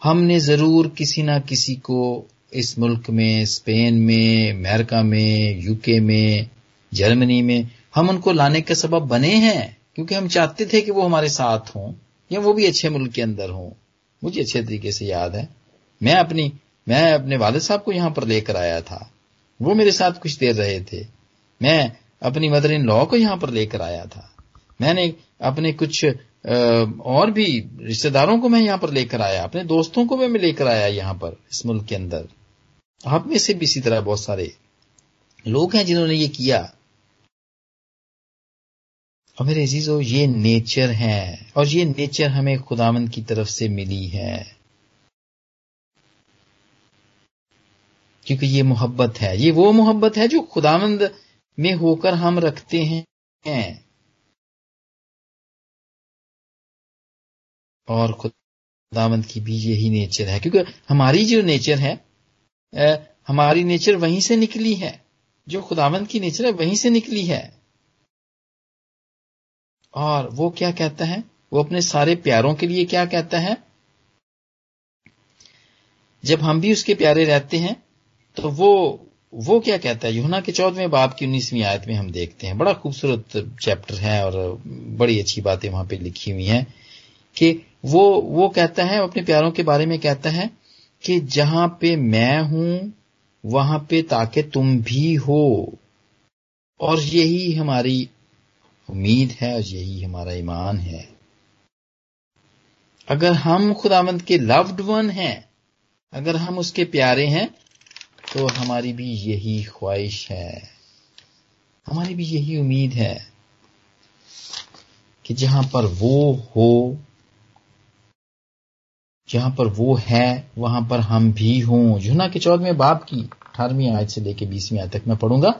हमने ज़रूर किसी ना किसी को इस मुल्क में, स्पेन में, अमेरिका में, यूके में, जर्मनी में, हम उनको लाने के सबब बने हैं, क्योंकि हम चाहते थे कि वो हमारे साथ हों, या वो भी अच्छे मुल्क के अंदर हों। मुझे अच्छे तरीके से याद है। मैं अपनी, मैं अपने वालिद साहब को यहाँ पर लेकर आया था। वो मेरे साथ कुछ देर रहे थे। मैं अपनी मदर इन लॉ को यहाँ पर लेकर आया था। मैंने अपने कुछ और भी रिश्तेदारों को मैं यहाँ पर लेकर आया। अपने दोस्तों को भी मैं लेकर आया यहाँ पर, इस मुल्क के अंदर। आप में से भी इसी तरह बहुत सारे लोग हैं जिन्होंने ये किया। और मेरे अजीजो ये नेचर है, और ये नेचर हमें खुदामंद की तरफ़ से मिली है। क्योंकि ये मोहब्बत है, ये वो मोहब्बत है जो खुदामंद में होकर हम रखते हैं। और खुदामंद की भी यही नेचर है, क्योंकि हमारी जो नेचर है हमारी नेचर वहीं से निकली है, जो खुदावंत की नेचर है वहीं से निकली है। और वो क्या कहता है? वो अपने सारे प्यारों के लिए क्या कहता है? जब हम भी उसके प्यारे रहते हैं तो वो वो क्या कहता है? युना के चौदहवें बाप की उन्नीसवीं आयत में हम देखते हैं। बड़ा खूबसूरत चैप्टर है और बड़ी अच्छी बातें वहाँ पे लिखी हुई हैं कि वो वो कहता है, अपने प्यारों के बारे में कहता है कि जहाँ पे मैं हूँ, वहाँ पे ताकि तुम भी हो और यही हमारी उम्मीद है और यही हमारा ईमान है। अगर हम खुदामंद के लव्ड वन हैं, अगर हम उसके प्यारे हैं तो हमारी भी यही ख्वाहिश है। हमारी भी यही उम्मीद है कि जहाँ पर वो हो, जहाँ पर वो है, वहाँ पर हम भी हों। जुना के चौदहवें बाप की अठारहवीं आयत से लेकर बीसवीं आयत तक मैं पढ़ूँगा।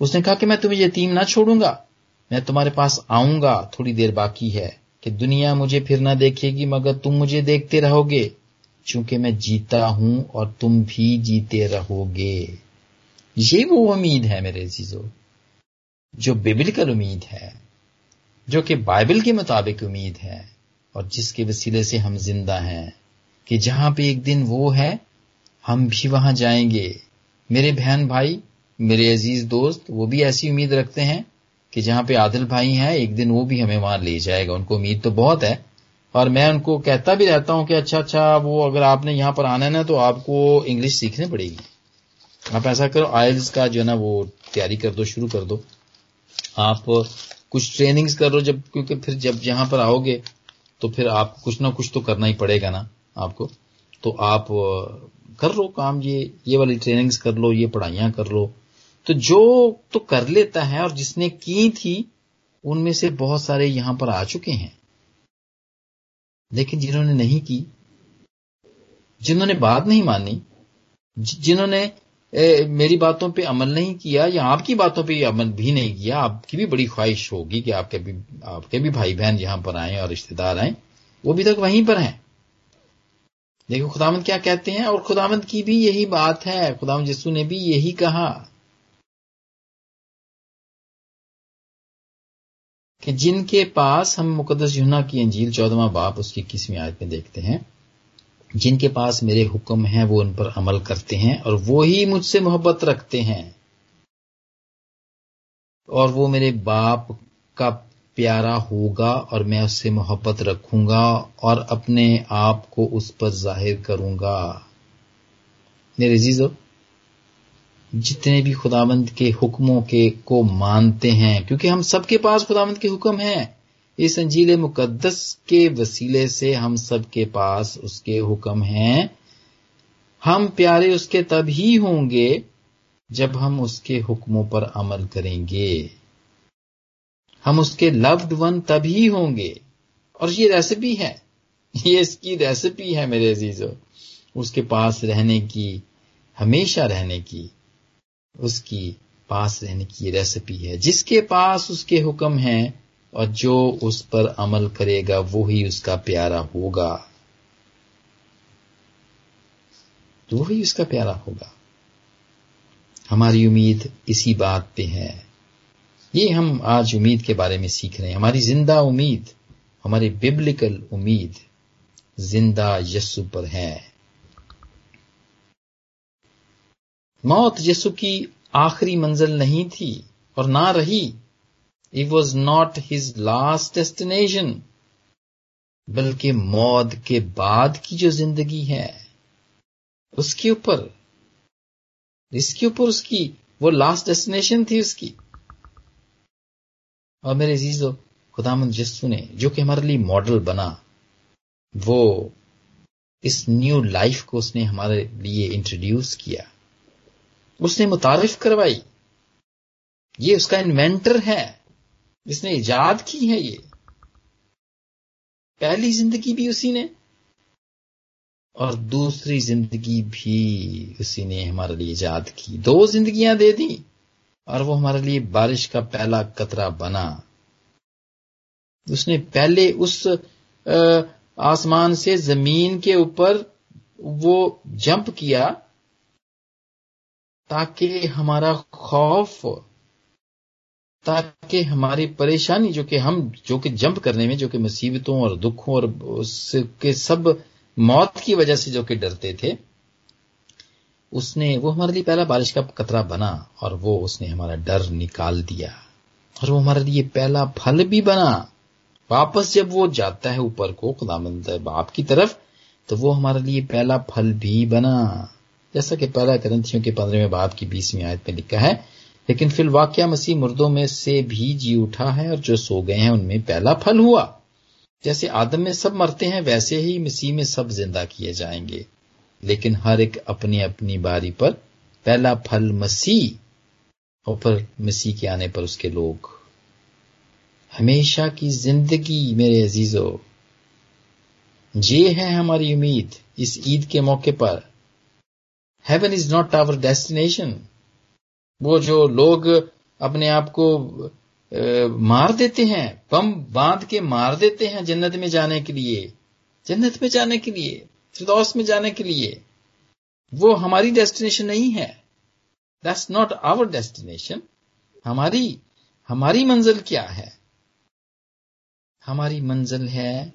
उसने कहा कि मैं तुम्हें यतीम ना छोड़ूँगा। मैं तुम्हारे पास आऊँगा, थोड़ी देर बाकी है, कि दुनिया मुझे फिर ना देखेगी, मगर तुम मुझे देखते रहोगे, चूँकि मैं जीता हूँ और तुम भी जीते रहोगे। ये वो उम्मीद है मेरे चीज़ों जो बिबिलिकल उम्मीद है, जो कि बाइबल के मुताबिक उम्मीद है, और जिसके वसीले से हम ज़िंदा हैं, कि जहाँ पे एक दिन वो है, हम भी वहाँ जाएँगे। मेरे बहन भाई, मेरे अज़ीज़ दोस्त, वो भी ऐसी उम्मीद रखते हैं कि जहाँ पे आदिल भाई हैं, एक दिन वो भी हमें वहाँ ले जाएगा। उनको उम्मीद तो बहुत है, और मैं उनको कहता भी रहता हूँ कि अच्छा अच्छा वो अगर आपने यहाँ पर आना है ना तो आपको इंग्लिश सीखनी पड़ेगी। आप ऐसा करो, आयल्स का जो है ना, वो तैयारी कर दो, शुरू कर दो। आप कुछ ट्रेनिंग्स कर लो, जब, क्योंकि फिर जब यहाँ पर आओगे तो फिर आप कुछ ना कुछ तो करना ही पड़ेगा ना आपको। तो आप कर लो काम, ये ये वाली ट्रेनिंग्स कर लो, ये पढ़ाइयाँ कर लो तो जो तो कर लेता है और जिसने की थी, उनमें से बहुत सारे यहाँ पर आ चुके हैं। लेकिन जिन्होंने नहीं की, जिन्होंने बात नहीं मानी जिन्होंने मेरी बातों पे अमल नहीं किया या आपकी बातों पे अमल भी नहीं किया, आपकी भी बड़ी ख्वाहिश होगी कि आपके भी आपके भी भाई बहन यहाँ पर आए और रिश्तेदार आए, वो भी तक वहीं पर हैं। देखो खुदामंद क्या कहते हैं? और खुदामंद की भी यही बात है खुदाम यस्सु ने भी यही कहा। कि जिनके पास हम मुकदस युना की अंजील चौदहवा बाप उसकी किसवीं आयत में देखते हैं, जिनके पास मेरे हुक्म हैं, वो उन पर अमल करते हैं और वो ही मुझसे मोहब्बत रखते हैं। और वो मेरे बाप का प्यारा होगा और मैं उससे मोहब्बत रखूँगा और अपने आप को उस पर ज़ाहिर करूँगा। मेरे जीजो जितने भी खुदाबंद के हुक्मों के को मानते हैं, क्योंकि हम सबके पास खुदाबंद के हुक्म हैं। इस अंजील मुकद्दस के वसीले से हम सबके पास उसके हुक्म हैं। हम प्यारे उसके तब ही होंगे जब हम उसके हुक्मों पर अमल करेंगे। हम उसके लव्ड वन तब ही होंगे। और ये रेसिपी है। ये इसकी रेसिपी है मेरे अजीजों। उसके पास रहने की, हमेशा रहने की। उसकी पास रहने की रेसिपी है। जिसके पास उसके हुक्म हैं और जो उस पर अमल करेगा, वो ही उसका प्यारा होगा। तो वही उसका प्यारा होगा। हमारी उम्मीद इसी बात पे है। ये हम आज उम्मीद के बारे में सीख रहे हैं। हमारी ज़िंदा उम्मीद, हमारी बिब्लिकल उम्मीद ज़िंदा यस्सु पर है। मौत यस्सु की आखिरी मंजिल नहीं थी और ना रही। It was not his last destination बल्कि मौत के बाद की जो ज़िंदगी है। उसके ऊपर, इसके ऊपर उसकी, वो लास्ट डेस्टिनेशन थी उसकी। और मेरे जीजो खुदामंद यस्सु ने, जो कि हमारे लिए मॉडल बना, वो इस न्यू लाइफ को उसने हमारे लिए इंट्रोड्यूस किया। उसने मुतारिफ करवाई। ये उसका इन्वेंटर है। इसने ईजाद की है ये। पहली ज़िंदगी भी उसी ने और दूसरी ज़िंदगी भी उसी ने हमारे लिए ईजाद की। दो जिंदगियाँ दे दी और वो हमारे लिए बारिश का पहला कतरा बना। उसने पहले उस आसमान से ज़मीन के ऊपर वो जंप किया ताकि हमारा खौफ, ताकि हमारी परेशानी जो कि हम, जो कि जंप करने में, जो कि मुसीबतों और दुखों और उसके सब मौत की वजह से जो कि डरते थे, उसने, वो हमारे लिए पहला बारिश का कतरा बना और वो उसने हमारा डर निकाल दिया। और वो हमारे लिए पहला फल भी बना। वापस जब वो जाता है ऊपर को, खुदामंद बाप की तरफ़ तो वो हमारे लिए पहला फल भी बना। जैसा कि पहला ग्रंथियों के पंद्रहवें बाप की बीसवीं आयत में लिखा है, लेकिन फिर वाक्य मसीह मुर्दों में से भी जी उठा है और जो सो गए हैं उनमें पहला फल हुआ। जैसे आदम में सब मरते हैं, वैसे ही मसीह में सब ज़िंदा किए जाएँगे। लेकिन हर एक अपनी अपनी बारी पर पहला फल मसीह और फिर मसीह के आने पर उसके लोग। हमेशा की ज़िंदगी मेरे अजीजो, ये है हमारी उम्मीद इस ईद के मौके पर। Heaven is not our destination वो जो लोग अपने आप को मार देते हैं, बम बाँध के मार देते हैं जन्नत में जाने के लिए, जन्नत में जाने के लिए, फिरदौस में जाने के लिए, वो हमारी डेस्टिनेशन नहीं है। दैट्स नॉट आवर डेस्टिनेशन हमारी हमारी मंजिल क्या है? हमारी मंजिल है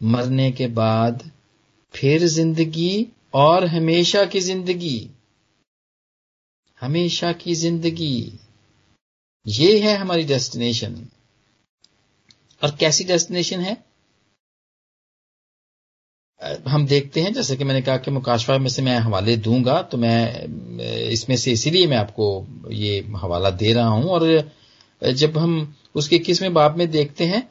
मरने के बाद फिर ज़िंदगी और हमेशा की ज़िंदगी। हमेशा की ज़िंदगी। ये है हमारी डेस्टिनेशन। और कैसी डेस्टिनेशन है? हम देखते हैं, जैसे कि मैंने कहा कि मुकाशवा में से मैं हवाले दूँगा तो मैं, इसमें से इसीलिए मैं आपको ये हवाला दे रहा हूँ। और जब हम उसके इक्कीसवें बाब में देखते हैं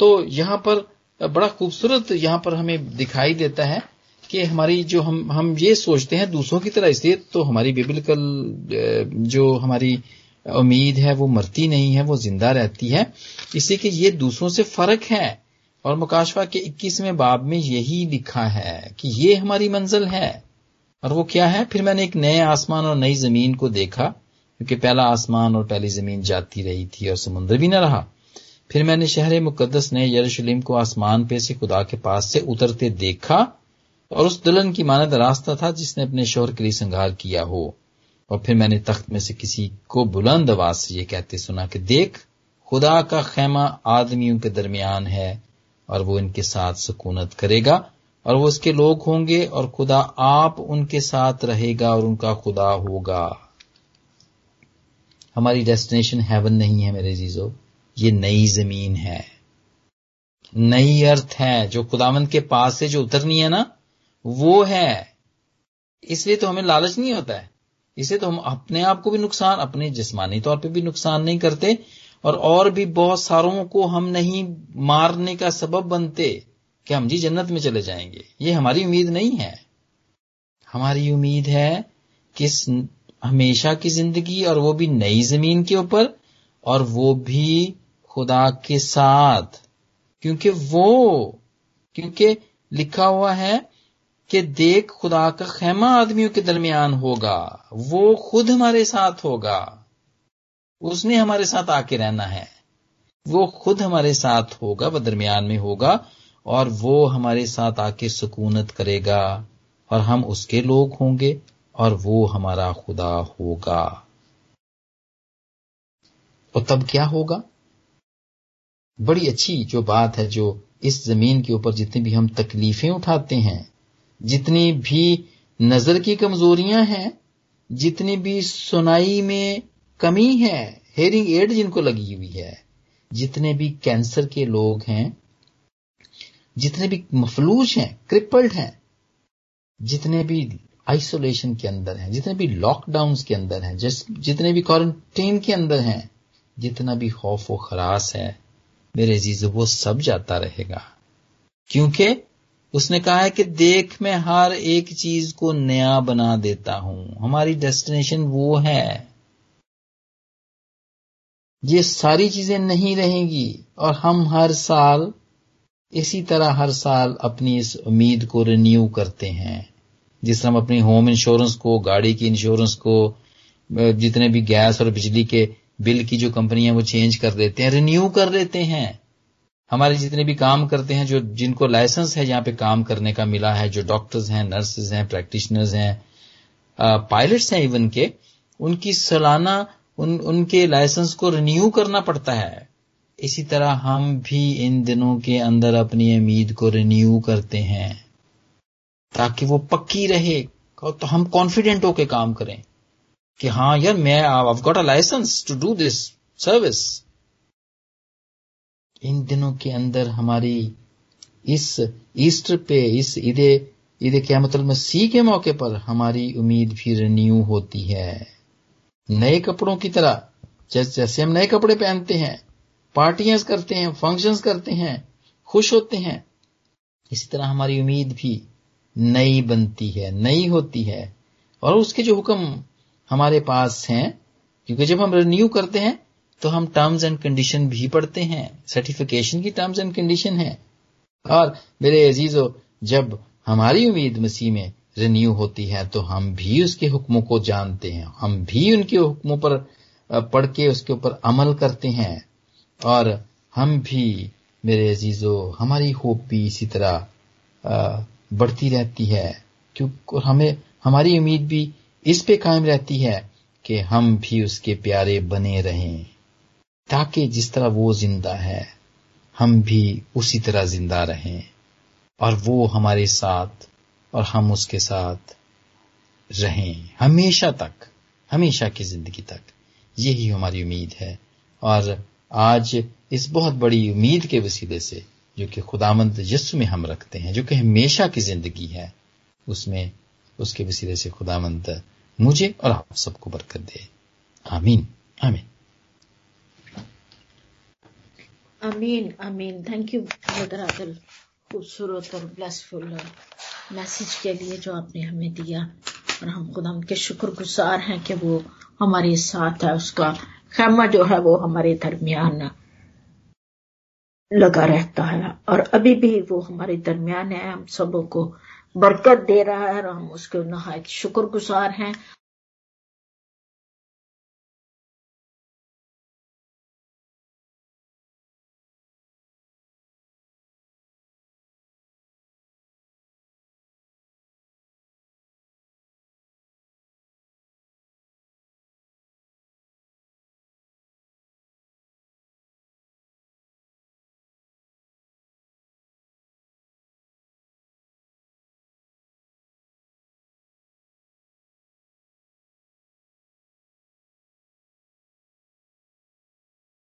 तो यहाँ पर बड़ा खूबसूरत यहाँ पर हमें दिखाई देता है कि हमारी जो हम हम ये सोचते हैं दूसरों की तरह, इसलिए तो हमारी बिबलिकल जो हमारी उम्मीद है वो मरती नहीं है, वो ज़िंदा रहती है। इसी के ये दूसरों से फ़र्क है। और मुकाशवा के इक्कीसवें बाब में यही लिखा है कि ये हमारी मंजिल है। और वो क्या है? फिर मैंने एक नए आसमान और नई ज़मीन को देखा, क्योंकि पहला आसमान और पहली ज़मीन जाती रही थी और समुद्र भी न रहा। फिर मैंने शहर मुकदस ने यरूशलेम को आसमान पे से खुदा के पास से उतरते देखा और उस दुल्हन की मानद रास्ता था जिसने अपने शोहर के लिए संघार किया हो। और फिर मैंने तख्त में से किसी को बुलंद आवाज़ से यह कहते सुना कि देख, खुदा का खेमा आदमियों के दरमियान है और वो इनके साथ सुकूनत करेगा और वो उसके लोग होंगे और खुदा आप उनके साथ रहेगा और उनका खुदा होगा। हमारी डेस्टिनेशन हेवन नहीं है मेरे जीजो ये नई ज़मीन है। नई अर्थ है जो खुदावंत के पास से जो उतरनी है ना वो है। इसलिए तो हमें लालच नहीं होता है। इसे तो हम अपने आप को भी नुकसान, अपने जिस्मानी तौर पे भी नुकसान नहीं करते और और भी बहुत सारों को हम नहीं मारने का सबब बनते कि हम जी जन्नत में चले जाएँगे। ये हमारी उम्मीद नहीं है। हमारी उम्मीद है कि हमेशा की ज़िंदगी और वो भी नई ज़मीन के ऊपर और वो भी खुदा के साथ। क्योंकि वो, क्योंकि लिखा हुआ है कि देख खुदा का खेमा आदमियों के दरमियान होगा, वो खुद हमारे साथ होगा। उसने हमारे साथ आके रहना है। वो खुद हमारे साथ होगा, वह दरमियान में होगा, और वो हमारे साथ आके सुकूनत करेगा, और हम उसके लोग होंगे, और वो हमारा खुदा होगा। और तब क्या होगा? बड़ी अच्छी जो बात है जो इस ज़मीन के ऊपर जितनी भी हम तकलीफें उठाते हैं जितनी भी नज़र की कमजोरियाँ हैं, जितनी भी सुनाई में कमी है, हेयरिंग एड जिनको लगी हुई है, जितने भी कैंसर के लोग हैं, जितने भी मफलूज हैं क्रिपल्ड हैं, जितने भी आइसोलेशन के अंदर हैं, जितने भी लॉकडाउन के अंदर हैं जितने भी क्वारंटीन के अंदर हैं, जितना भी खौफ व खरास है, मेरे अज़ीज़, वो सब जाता रहेगा। क्योंकि उसने कहा है कि देख, मैं हर एक चीज़ को नया बना देता हूँ। हमारी डेस्टिनेशन वो है। ये सारी चीज़ें नहीं रहेंगी और हम हर साल, इसी तरह हर साल अपनी इस उम्मीद को रिन्यू करते हैं। जिस तरह हम अपनी होम इंश्योरेंस को, गाड़ी की इंश्योरेंस को जितने भी गैस और बिजली के बिल की जो कंपनियाँ वो चेंज कर देते हैं रिन्यू कर देते हैं। हमारे जितने भी काम करते हैं, जो जिनको लाइसेंस है, यहाँ पे काम करने का मिला है, जो डॉक्टर्स हैं नर्सेज हैं प्रैक्टिशनर्स हैं पायलट्स हैं इवन के, उनकी सालाना, उन, उनके लाइसेंस को रिन्यू करना पड़ता है। इसी तरह हम भी इन दिनों के अंदर अपनी उम्मीद को रिन्यू करते हैं, ताकि वो पक्की रहे तो हम कॉन्फिडेंट होकर काम करें, कि हाँ यार, मैं I got a license to do this service इन दिनों के अंदर हमारी इस ईस्टर पे, इस ईदे, ईद क्या मतलब मसीह के मौके पर हमारी उम्मीद भी रिन्यू होती है। नए कपड़ों की तरह, जैसे जैसे हम नए कपड़े पहनते हैं, पार्टियाँ करते हैं, फ़ंक्शंस करते हैं, खुश होते हैं, इसी तरह हमारी उम्मीद भी नई बनती है, नई होती है। और उसके जो हुक्म हमारे पास हैं, क्योंकि जब हम रिन्यू करते हैं तो हम टर्म्स एंड कंडीशन भी पढ़ते हैं। सर्टिफिकेशन की टर्म्स एंड कंडीशन है। और मेरे अजीजों, जब हमारी उम्मीद मसीह में रिन्यू होती है तो हम भी उसके हुक्मों को जानते हैं। हम भी उनके हुक्मों पर पढ़ के उसके ऊपर अमल करते हैं। और हम भी, मेरे अजीजों, हमारी होप भी इसी तरह बढ़ती रहती है। क्योंकि हमें, हमारी उम्मीद भी इस पे कायम रहती है कि हम भी उसके प्यारे बने रहें। ताकि जिस तरह वो ज़िंदा है, हम भी उसी तरह ज़िंदा रहें और वो हमारे साथ और हम उसके साथ रहें हमेशा तक, हमेशा की ज़िंदगी तक। यही हमारी उम्मीद है। और आज इस बहुत बड़ी उम्मीद के वसीले से, जो कि खुदामंद यस्सु में हम रखते हैं, जो कि हमेशा की ज़िंदगी है, उसमें, उसके वसीले से खुदामंद मुझे और आप सबको बरकत दे। आमीन। आमीन। आमीन आमीन थैंक यू ब्रदर आदिल खूबसूरत और ब्लेसफुल मैसेज के लिए जो आपने हमें दिया। और हम खुदा के शुक्रगुजार हैं कि वो हमारे साथ है, उसका खेमा जो है वो हमारे दरमियान लगा रहता है। और अभी भी वो हमारे दरमियान है, हम सबों को बरकत दे रहा है और हम उसके नहायत शुक्रगुजार हैं।